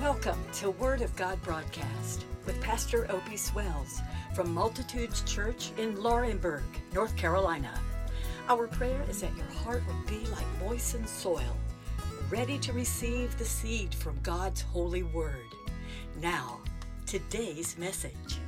Welcome to Word of God broadcast with Pastor Opie Swails from Multitudes Church in Laurinburg, North Carolina. Our prayer is that your heart would be like moistened soil, ready to receive the seed from God's holy word. Now, today's message.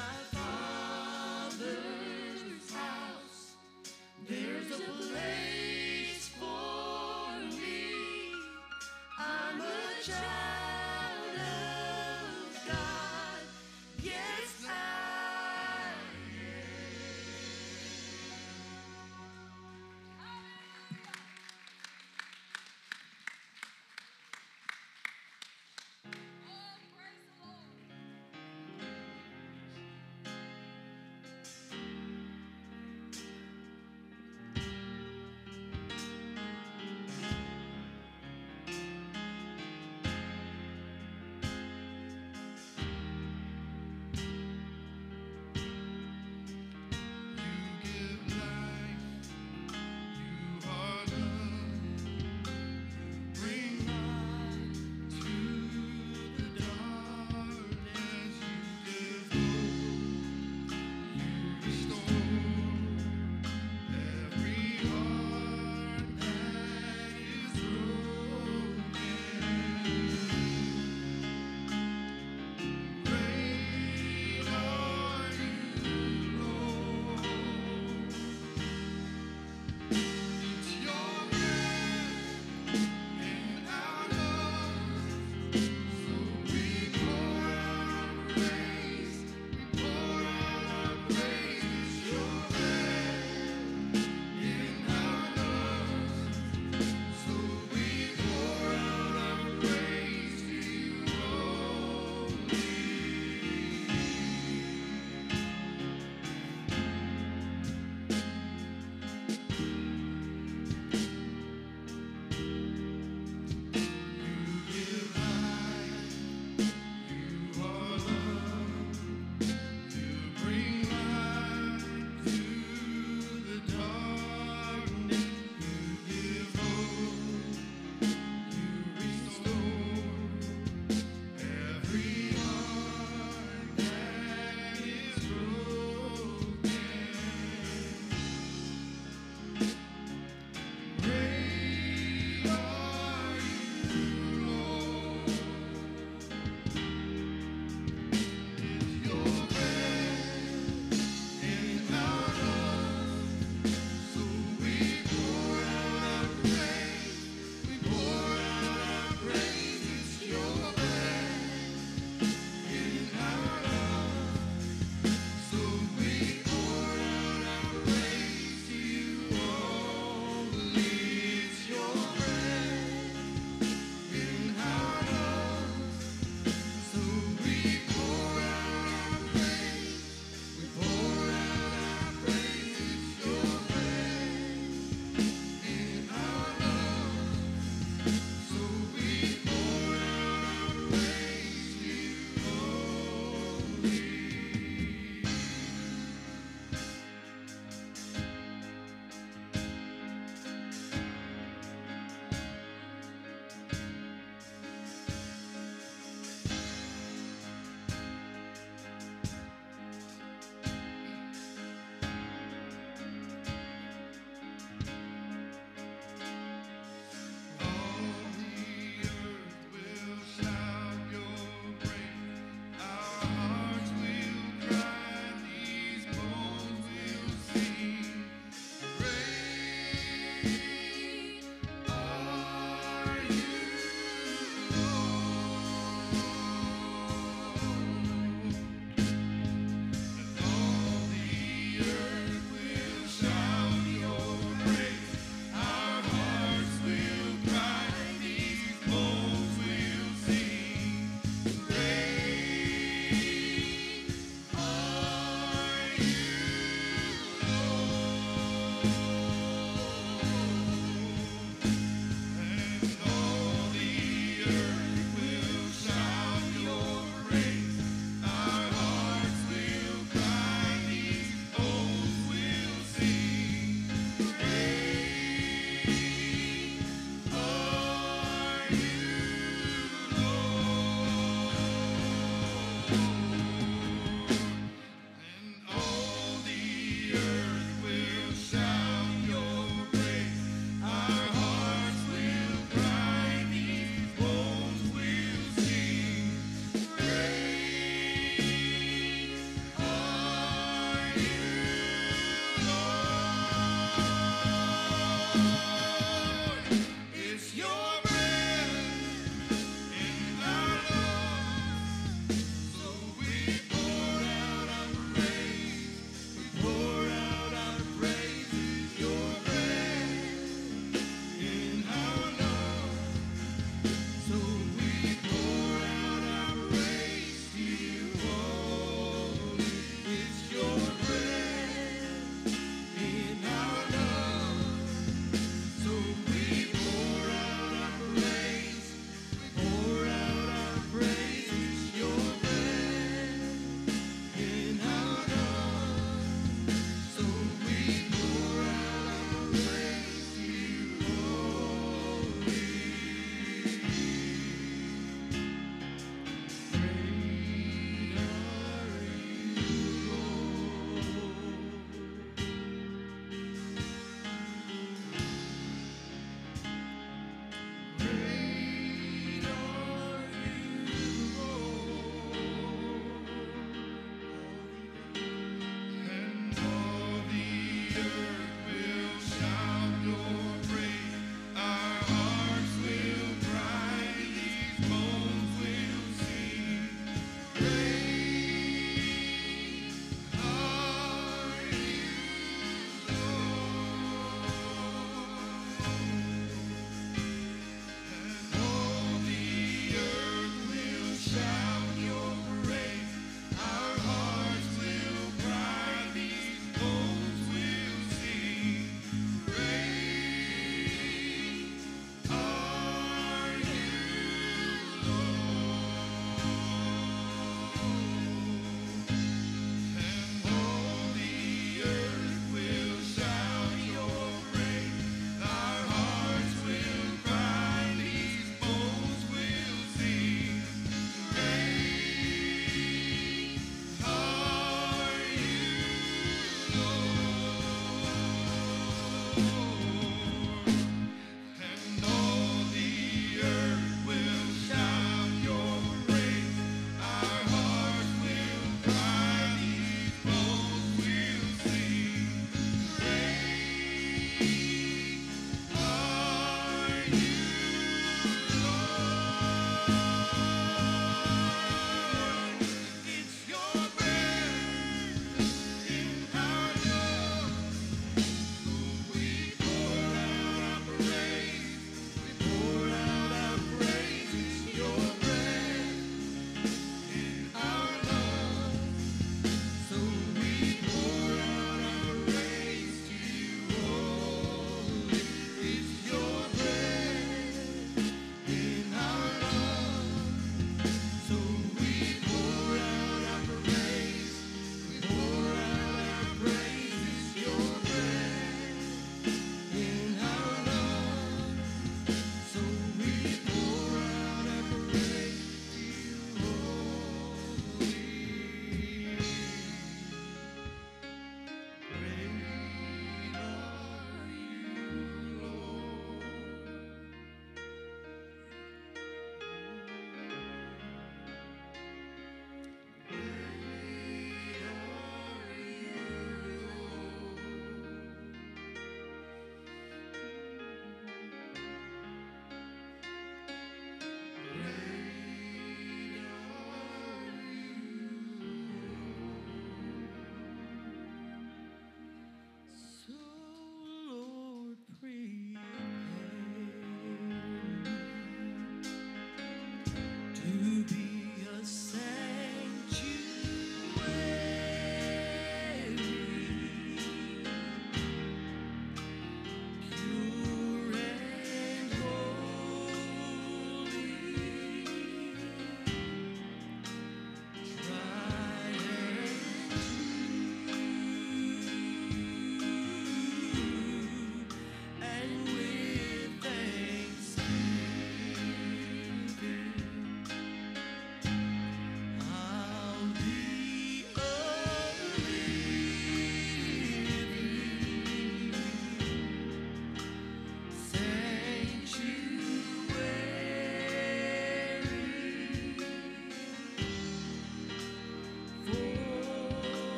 night.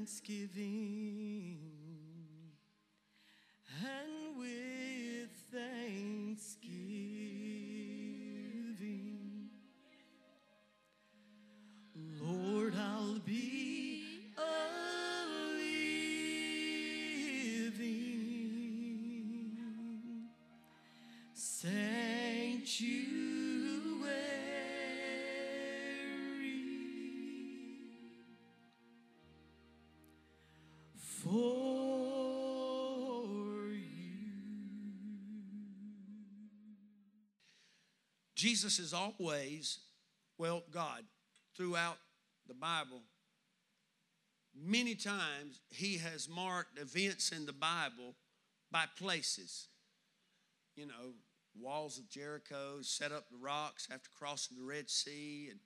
And with thanksgiving, Jesus is always, well, God, throughout the Bible, many times he has marked events in the Bible by places. You know, walls of Jericho, set up the rocks after crossing the Red Sea, and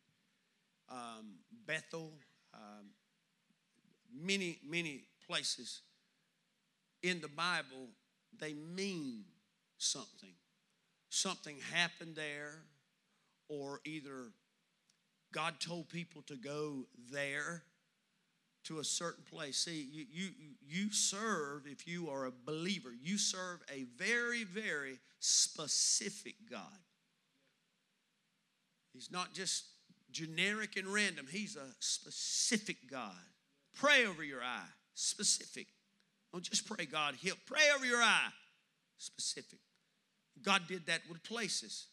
um, Bethel, um, many, many places in the Bible, they mean something. Something happened there, or either God told people to go there to a certain place. See, you, you, you serve, if you are a believer, you serve a very, very specific God. He's not just generic and random, He's a specific God. Pray over your eye, specific. Don't just pray, God, heal. Pray over your eye, specific. God did that with places.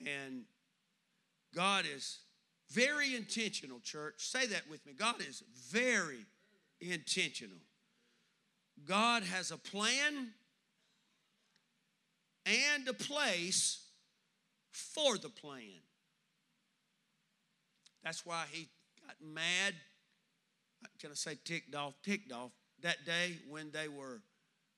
And God is very intentional, church. Say that with me. God is very intentional. God has a plan and a place for the plan. That's why he got mad. Can I say ticked off? Ticked off that day when they were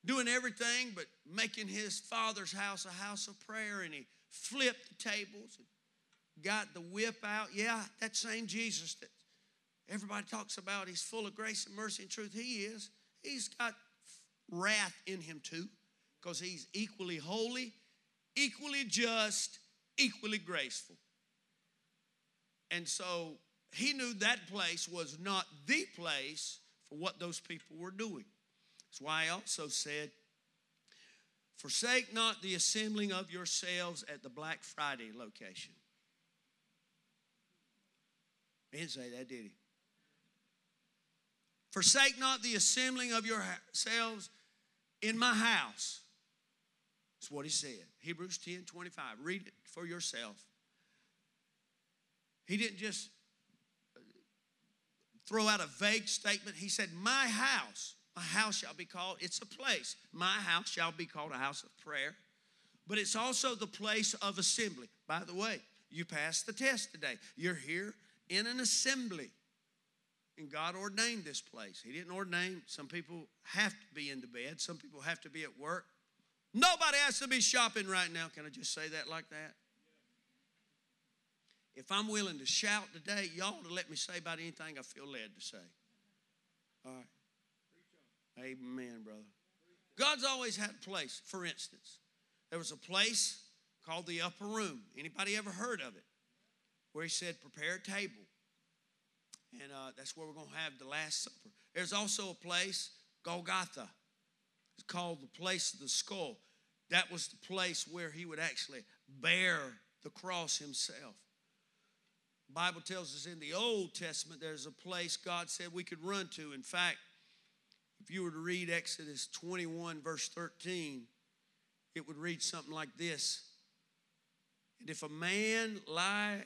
doing everything but making his father's house a house of prayer and he flipped the tables and got the whip out. Yeah, that same Jesus that everybody talks about, he's full of grace and mercy and truth. He is. He's got wrath in him too because he's equally holy, equally just, equally graceful. And so he knew that place was not the place for what those people were doing. That's why I also said, Forsake not the assembling of yourselves at the Black Friday location. He didn't say that, did he? Forsake not the assembling of yourselves in my house. That's what he said. Hebrews 10 25. Read it for yourself. He didn't just throw out a vague statement. He said, My house, my house shall be called, it's a place. My house shall be called a house of prayer. But it's also the place of assembly. By the way, you passed the test today. You're here in an assembly. And God ordained this place. He didn't ordain, some people have to be in the bed, some people have to be at work. Nobody has to be shopping right now. Can I just say that like that? If I'm willing to shout today, y'all to let me say about anything I feel led to say. All right. Amen, brother. God's always had a place. For instance, there was a place called the upper room. Anybody ever heard of it? Where he said, prepare a table. And uh, that's where we're going to have the Last Supper. There's also a place, Golgotha. It's called the place of the skull. That was the place where he would actually bear the cross himself. Bible tells us in the Old Testament there's a place God said we could run to. In fact, if you were to read Exodus 21, verse 13, it would read something like this And if a man lie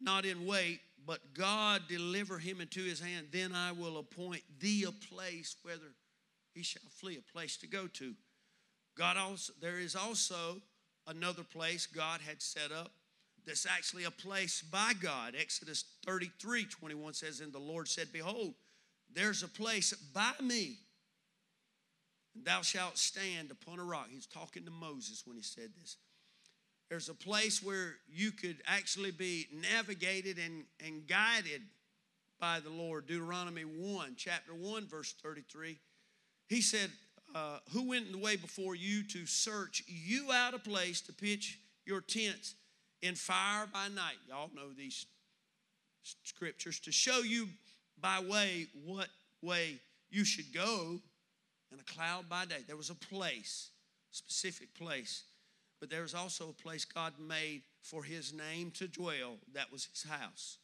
not in wait, but God deliver him into his hand, then I will appoint thee a place whether he shall flee, a place to go to. God also, there is also another place God had set up that's actually a place by God. Exodus 33 21 says, And the Lord said, Behold, there's a place by me, and thou shalt stand upon a rock. He's talking to Moses when he said this. There's a place where you could actually be navigated and, and guided by the Lord. Deuteronomy 1, chapter 1, verse 33. He said, uh, Who went in the way before you to search you out a place to pitch your tents in fire by night? Y'all know these scriptures to show you by way what way you should go, and a cloud by day. There was a place, specific place, but there was also a place God made for his name to dwell. That was his house.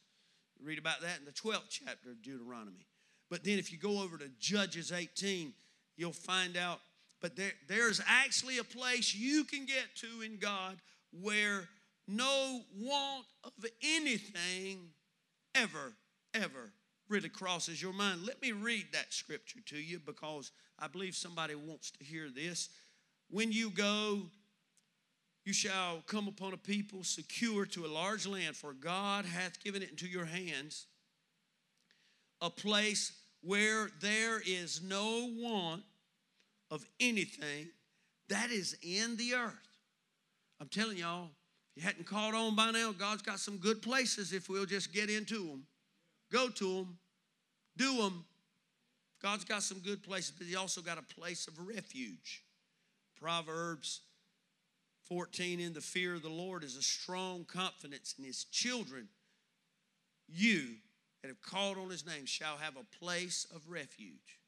Read about that in the 12th chapter of Deuteronomy. But then if you go over to Judges 18, you'll find out, but there, there's actually a place you can get to in God where no want of anything ever, ever really crosses your mind. Let me read that scripture to you because I believe somebody wants to hear this. When you go, you shall come upon a people secure to a large land, for God hath given it into your hands, a place where there is no want of anything that is in the earth. I'm telling y'all, if you hadn't caught on by now, God's got some good places if we'll just get into them, go to them, do them. God's got some good places, but He also got a place of refuge. Proverbs 14 In the fear of the Lord is a strong confidence in His children. You that have called on His name shall have a place of refuge.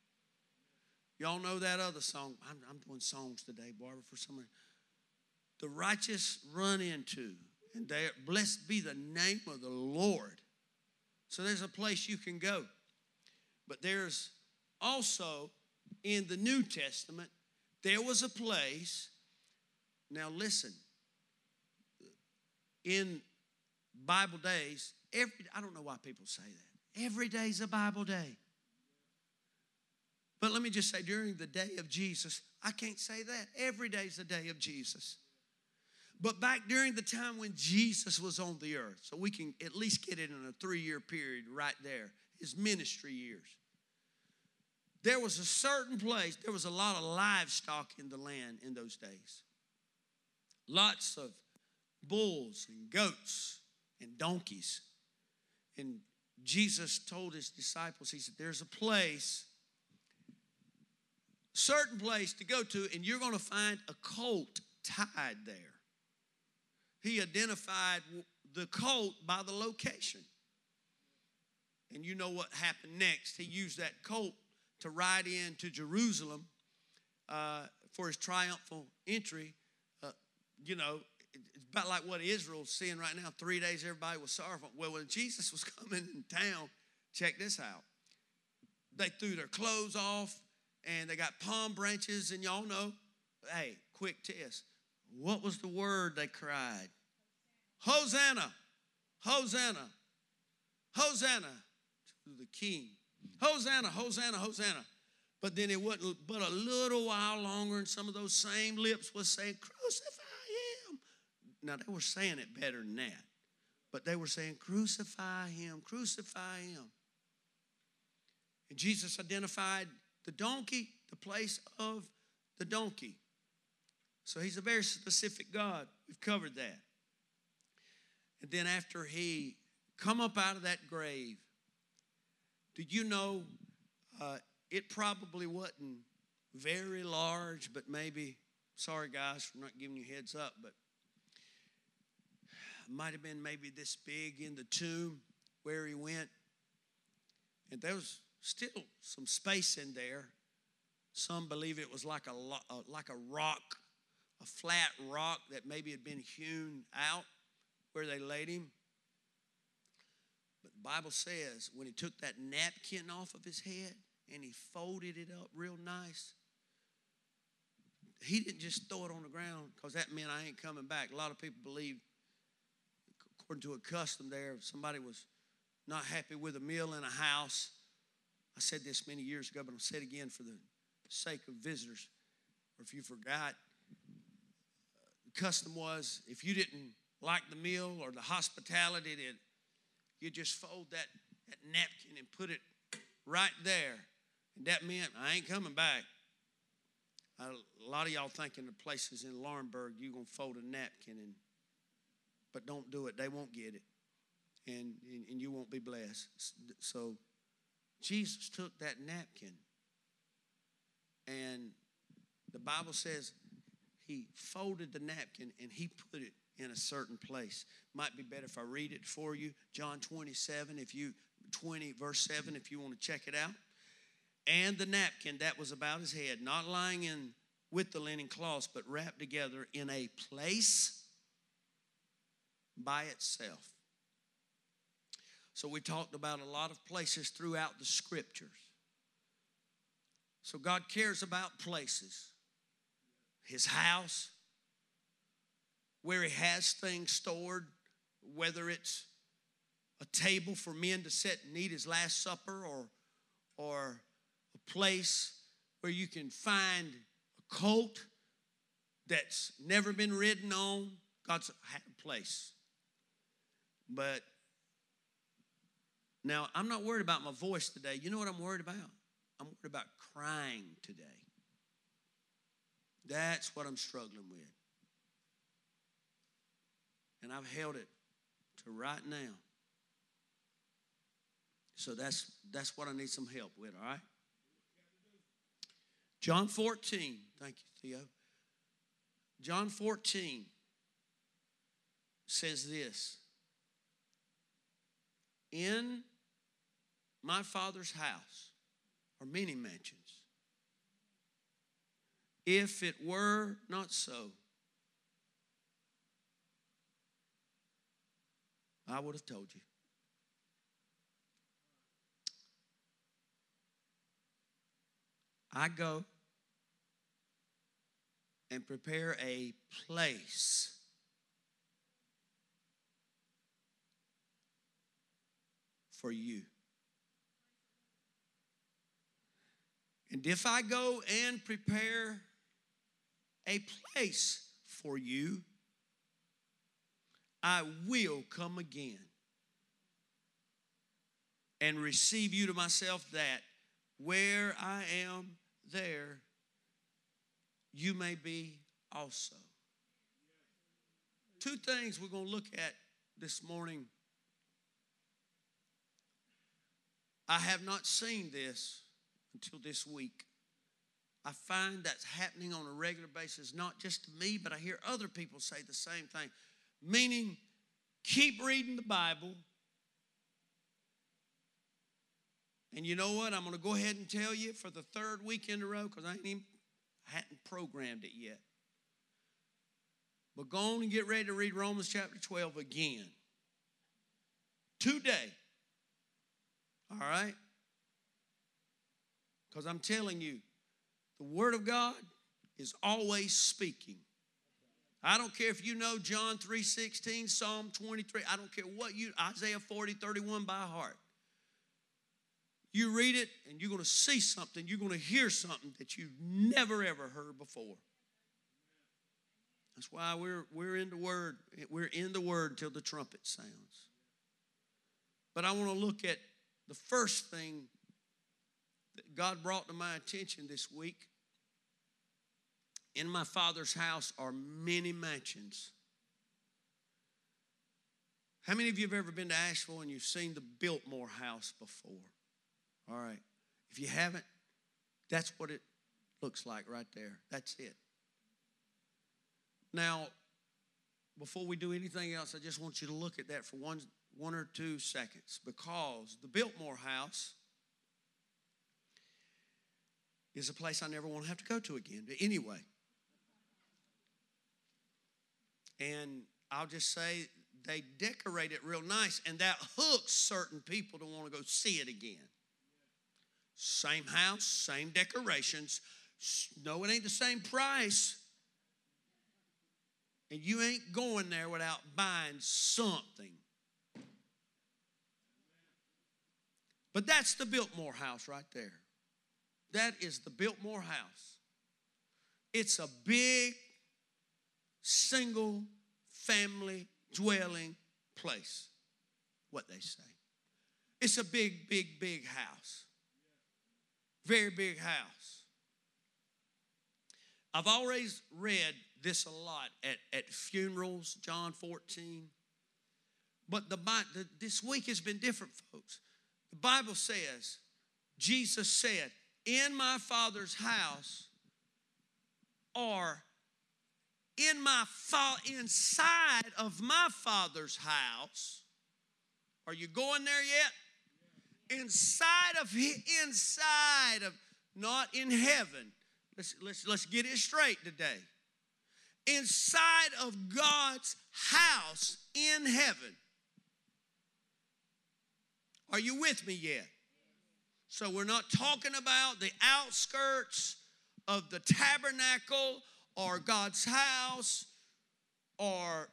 Y'all know that other song. I'm, I'm doing songs today, Barbara, for some reason. The righteous run into, and they blessed be the name of the Lord. So there's a place you can go. But there's also in the New Testament, there was a place. Now listen, in Bible days, every I don't know why people say that. Every day's a Bible day. But let me just say, during the day of Jesus, I can't say that. Every day's the day of Jesus. But back during the time when Jesus was on the earth, so we can at least get it in a three year period right there, his ministry years. There was a certain place, there was a lot of livestock in the land in those days. Lots of bulls and goats and donkeys. And Jesus told his disciples, He said, There's a place, certain place to go to, and you're going to find a colt tied there. He identified the colt by the location. And you know what happened next. He used that colt to ride into Jerusalem uh, for his triumphal entry. Uh, you know, it's about like what Israel's seeing right now. Three days, everybody was sorrowful. Well, when Jesus was coming in town, check this out. They threw their clothes off and they got palm branches, and y'all know, hey, quick test. What was the word they cried? Hosanna, Hosanna, Hosanna to the King. Hosanna, Hosanna, Hosanna. But then it wasn't but a little while longer, and some of those same lips was saying, Crucify him. Now they were saying it better than that. But they were saying, Crucify him, crucify him. And Jesus identified the donkey, the place of the donkey. So he's a very specific God. We've covered that. And then after he come up out of that grave, did you know uh, it probably wasn't very large, but maybe, sorry guys for not giving you heads up, but might have been maybe this big in the tomb where he went. And there was still some space in there. Some believe it was like a, uh, like a rock, a flat rock that maybe had been hewn out where they laid him. But the Bible says when he took that napkin off of his head and he folded it up real nice, he didn't just throw it on the ground because that meant I ain't coming back. A lot of people believe, according to a custom there, if somebody was not happy with a meal in a house, I said this many years ago, but I'll say it again for the sake of visitors, or if you forgot. The custom was if you didn't like the meal or the hospitality, that you just fold that, that napkin and put it right there. And that meant I ain't coming back. A lot of y'all thinking the places in Laurinburg, you're to fold a napkin, and but don't do it. They won't get it. And, and, and you won't be blessed. So Jesus took that napkin, and the Bible says he folded the napkin and he put it in a certain place. Might be better if I read it for you. John 27, if you 20, verse 7, if you want to check it out. And the napkin that was about his head, not lying in with the linen cloths, but wrapped together in a place by itself. So we talked about a lot of places throughout the scriptures. So God cares about places. His house, where he has things stored, whether it's a table for men to sit and eat his last supper or, or a place where you can find a coat that's never been ridden on. God's a place. But now I'm not worried about my voice today. You know what I'm worried about? I'm worried about crying today. That's what I'm struggling with. And I've held it to right now. So that's that's what I need some help with, all right? John 14. Thank you, Theo. John 14 says this In my Father's house are many mansions. If it were not so, I would have told you. I go and prepare a place for you. And if I go and prepare a place for you, I will come again and receive you to myself that where I am, there you may be also. Two things we're going to look at this morning. I have not seen this until this week. I find that's happening on a regular basis, not just to me, but I hear other people say the same thing. Meaning, keep reading the Bible. And you know what? I'm going to go ahead and tell you for the third week in a row because I ain't I hadn't programmed it yet. But go on and get ready to read Romans chapter 12 again. Today. All right? Because I'm telling you, the Word of God is always speaking. I don't care if you know John 3:16, Psalm 23, I don't care what you Isaiah 40, 31 by heart. You read it and you're going to see something, you're going to hear something that you've never ever heard before. That's why we're we're in the word. We're in the word until the trumpet sounds. But I want to look at the first thing that God brought to my attention this week. In my father's house are many mansions. How many of you have ever been to Asheville and you've seen the Biltmore house before? All right. If you haven't, that's what it looks like right there. That's it. Now, before we do anything else, I just want you to look at that for one, one or two seconds because the Biltmore house is a place I never want to have to go to again. But anyway, and I'll just say they decorate it real nice, and that hooks certain people to want to go see it again. Same house, same decorations. No, it ain't the same price. And you ain't going there without buying something. But that's the Biltmore house right there. That is the Biltmore house. It's a big, single family dwelling place, what they say. It's a big, big, big house. Very big house. I've always read this a lot at, at funerals, John 14. But the, the this week has been different, folks. The Bible says, Jesus said, In my Father's house or in my fa- inside of my Father's house. Are you going there yet? inside of inside of not in heaven. Let's let's let's get it straight today. Inside of God's house in heaven. Are you with me yet? So we're not talking about the outskirts of the tabernacle or God's house or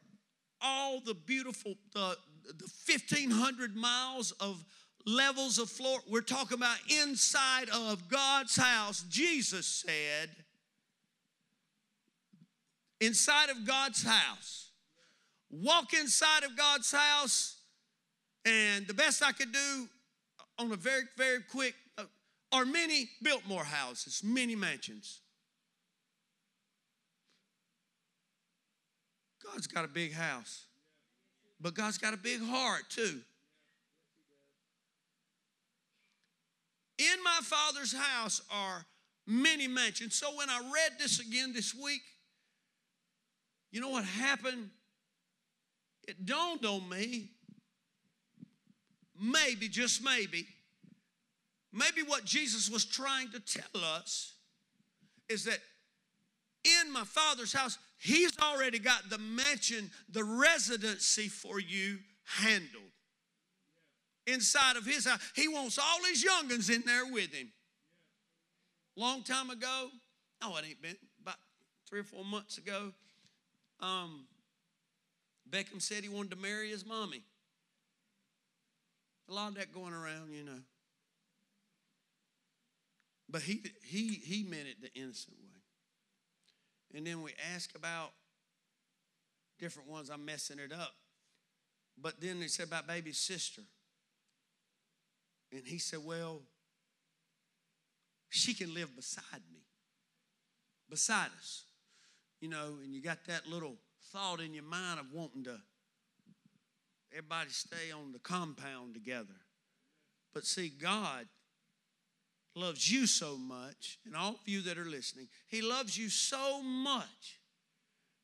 all the beautiful the, the 1500 miles of levels of floor. We're talking about inside of god's house. Jesus said inside of god's house. Walk inside of god's house and the best i could do on a very very quick uh, are many Biltmore houses many mansions God's got a big house, but God's got a big heart too. In my Father's house are many mansions. So when I read this again this week, you know what happened? It dawned on me, maybe, just maybe, maybe what Jesus was trying to tell us is that in my father's house, he's already got the mansion, the residency for you handled. Inside of his house, he wants all his youngins in there with him. Long time ago, oh, it ain't been about three or four months ago. Um, Beckham said he wanted to marry his mommy. A lot of that going around, you know. But he he he meant it the innocent way. And then we ask about different ones. I'm messing it up. But then they said about baby's sister. And he said, Well, she can live beside me, beside us. You know, and you got that little thought in your mind of wanting to everybody stay on the compound together. But see, God loves you so much, and all of you that are listening, He loves you so much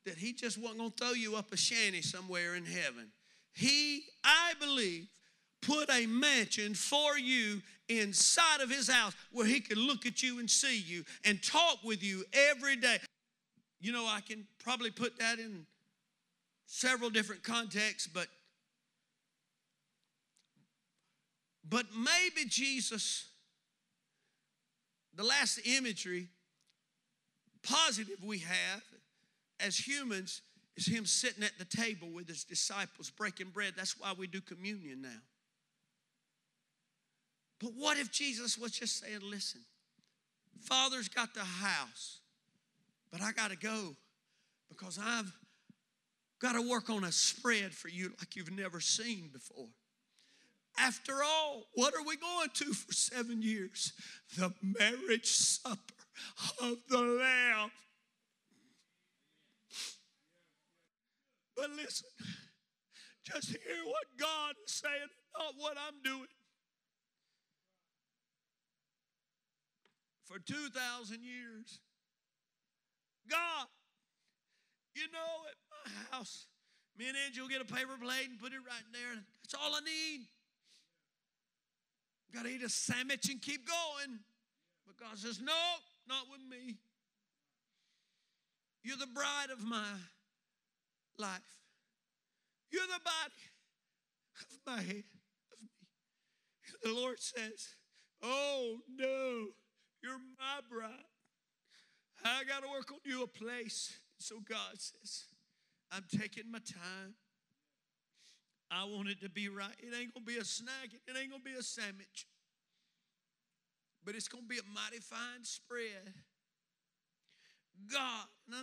that He just wasn't going to throw you up a shanty somewhere in heaven. He, I believe, put a mansion for you inside of His house where He can look at you and see you and talk with you every day. You know, I can probably put that in several different contexts, but but maybe Jesus the last imagery, positive we have as humans, is him sitting at the table with his disciples breaking bread. That's why we do communion now. But what if Jesus was just saying, listen, Father's got the house, but I got to go because I've got to work on a spread for you like you've never seen before. After all, what are we going to for seven years? The marriage supper of the Lamb. But listen, just hear what God is saying, not what I'm doing. For 2,000 years, God, you know, at my house, me and Angel get a paper plate and put it right there. That's all I need. Got to eat a sandwich and keep going. But God says, No, not with me. You're the bride of my life. You're the body of my head, of me. The Lord says, Oh no, you're my bride. I got to work on you a place. So God says, I'm taking my time. I want it to be right. It ain't going to be a snack, it ain't going to be a sandwich. But it's going to be a mighty fine spread. God, and I,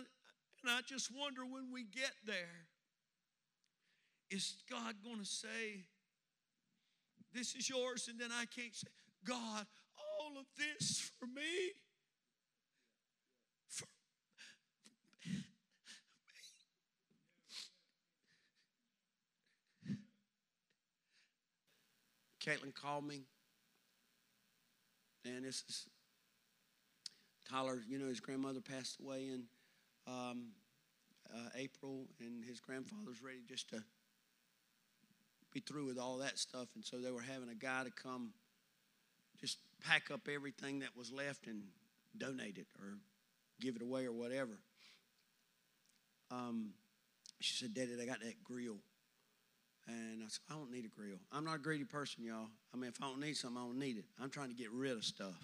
and I just wonder when we get there, is God going to say, This is yours? And then I can't say, God, all of this for me? For Caitlin called me, and this is Tyler. You know, his grandmother passed away in um, uh, April, and his grandfather's ready just to be through with all that stuff. And so they were having a guy to come just pack up everything that was left and donate it or give it away or whatever. Um, she said, Daddy, I got that grill. And I said, I don't need a grill. I'm not a greedy person, y'all. I mean, if I don't need something, I don't need it. I'm trying to get rid of stuff,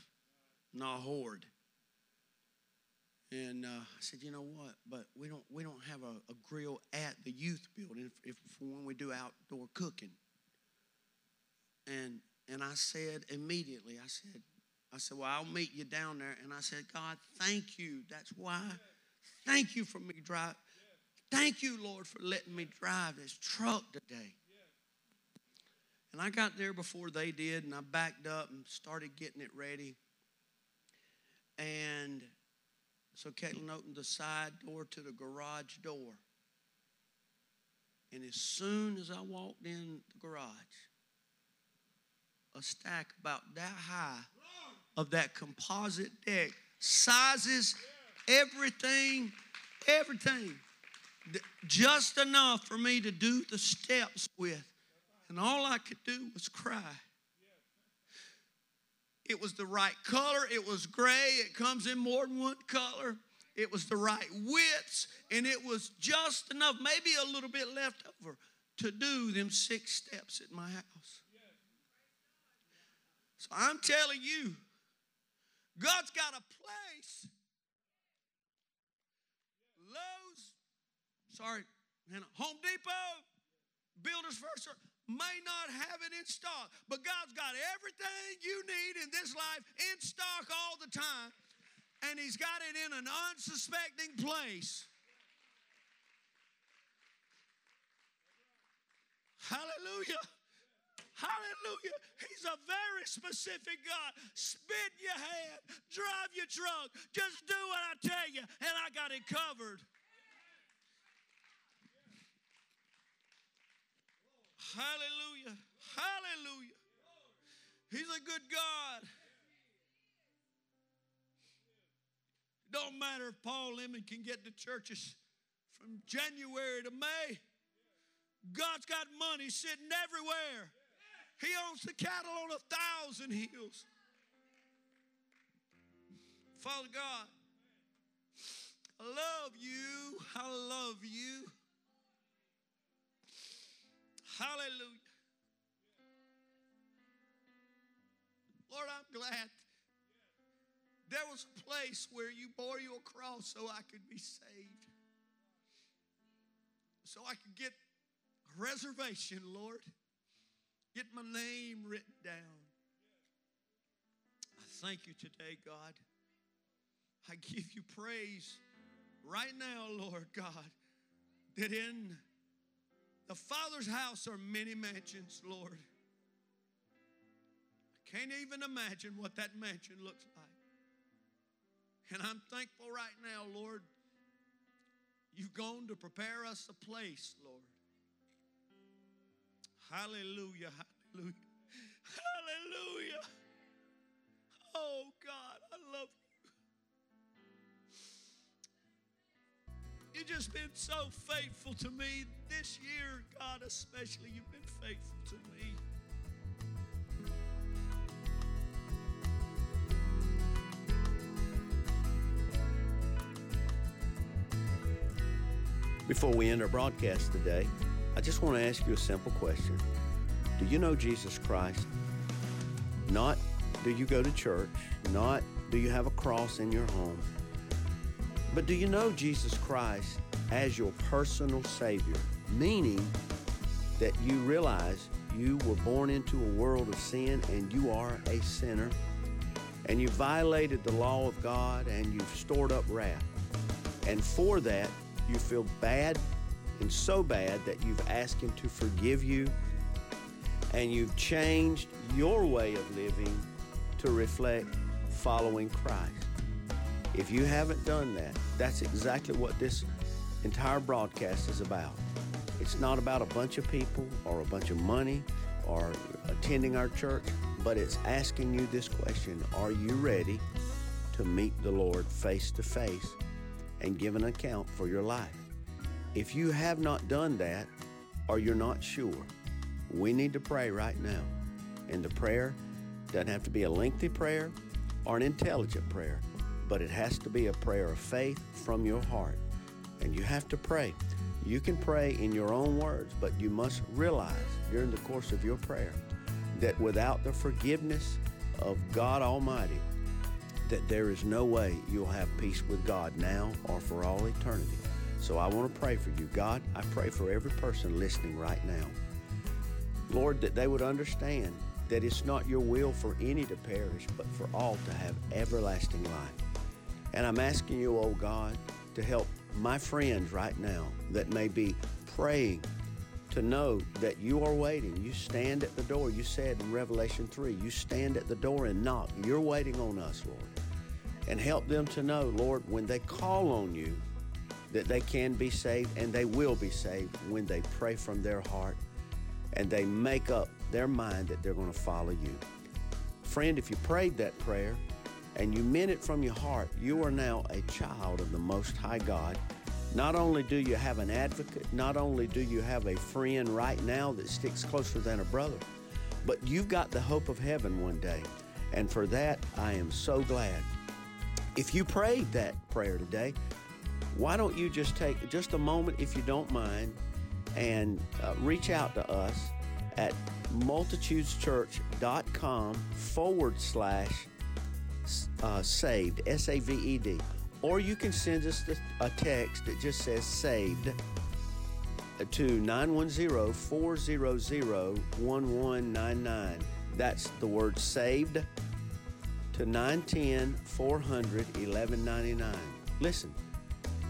not hoard. And uh, I said, you know what? But we don't we don't have a, a grill at the youth building if, if when we do outdoor cooking. And and I said immediately, I said, I said, well, I'll meet you down there. And I said, God, thank you. That's why. Thank you for me drive. Thank you, Lord, for letting me drive this truck today. And I got there before they did, and I backed up and started getting it ready. And so Caitlin opened the side door to the garage door. And as soon as I walked in the garage, a stack about that high of that composite deck, sizes, everything, everything, th- just enough for me to do the steps with. And all I could do was cry. It was the right color. It was gray. It comes in more than one color. It was the right widths. And it was just enough, maybe a little bit left over, to do them six steps at my house. So I'm telling you, God's got a place. Sorry, Hannah, Home Depot, Builders First may not have it in stock, but God's got everything you need in this life in stock all the time, and He's got it in an unsuspecting place. Hallelujah. Hallelujah. He's a very specific God. Spit your hand, drive your truck, just do what I tell you, and I got it covered. Hallelujah. Hallelujah. He's a good God. It don't matter if Paul Lemon can get to churches from January to May. God's got money sitting everywhere. He owns the cattle on a thousand hills. Father God, I love you. I love you. Hallelujah. Lord, I'm glad there was a place where you bore your cross so I could be saved. So I could get reservation, Lord. Get my name written down. I thank you today, God. I give you praise right now, Lord God, that in the Father's house are many mansions, Lord. I can't even imagine what that mansion looks like. And I'm thankful right now, Lord, you've gone to prepare us a place, Lord. Hallelujah, hallelujah, hallelujah. Oh, God, I love you. You've just been so faithful to me this year, God, especially. You've been faithful to me. Before we end our broadcast today, I just want to ask you a simple question. Do you know Jesus Christ? Not do you go to church, not do you have a cross in your home, but do you know Jesus Christ as your personal Savior? Meaning that you realize you were born into a world of sin and you are a sinner and you violated the law of God and you've stored up wrath. And for that, you feel bad and so bad that you've asked Him to forgive you and you've changed your way of living to reflect following Christ. If you haven't done that, that's exactly what this entire broadcast is about. It's not about a bunch of people or a bunch of money or attending our church, but it's asking you this question Are you ready to meet the Lord face to face and give an account for your life? If you have not done that or you're not sure, we need to pray right now. And the prayer Doesn't have to be a lengthy prayer or an intelligent prayer, but it has to be a prayer of faith from your heart. And you have to pray. You can pray in your own words, but you must realize during the course of your prayer that without the forgiveness of God Almighty, that there is no way you'll have peace with God now or for all eternity. So I want to pray for you. God, I pray for every person listening right now. Lord, that they would understand that it's not your will for any to perish, but for all to have everlasting life. And I'm asking you, oh God, to help my friends right now that may be praying to know that you are waiting. You stand at the door. You said in Revelation 3, you stand at the door and knock. You're waiting on us, Lord. And help them to know, Lord, when they call on you, that they can be saved and they will be saved when they pray from their heart and they make up their mind that they're going to follow you. Friend, if you prayed that prayer and you meant it from your heart, you are now a child of the Most High God. Not only do you have an advocate, not only do you have a friend right now that sticks closer than a brother, but you've got the hope of heaven one day. And for that, I am so glad. If you prayed that prayer today, why don't you just take just a moment, if you don't mind, and uh, reach out to us at multitudeschurch.com forward slash uh, saved, S A V E D. Or you can send us a text that just says saved to 910 400 1199. That's the word saved to 910 400 1199. Listen,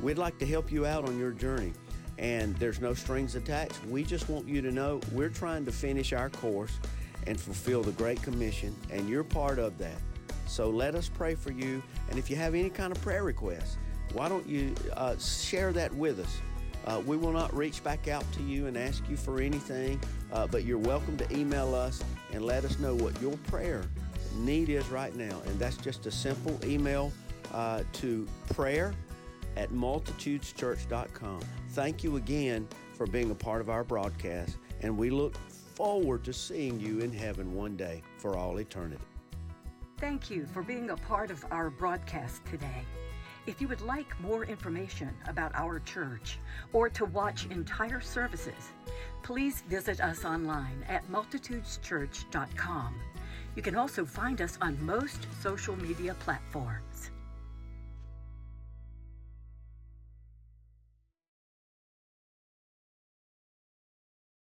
we'd like to help you out on your journey and there's no strings attached. We just want you to know we're trying to finish our course and fulfill the Great Commission, and you're part of that. So let us pray for you. And if you have any kind of prayer requests, why don't you uh, share that with us? Uh, we will not reach back out to you and ask you for anything, uh, but you're welcome to email us and let us know what your prayer need is right now. And that's just a simple email uh, to prayer at multitudeschurch.com. Thank you again for being a part of our broadcast, and we look forward to seeing you in heaven one day for all eternity. Thank you for being a part of our broadcast today. If you would like more information about our church or to watch entire services, please visit us online at multitudeschurch.com. You can also find us on most social media platforms.